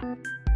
Música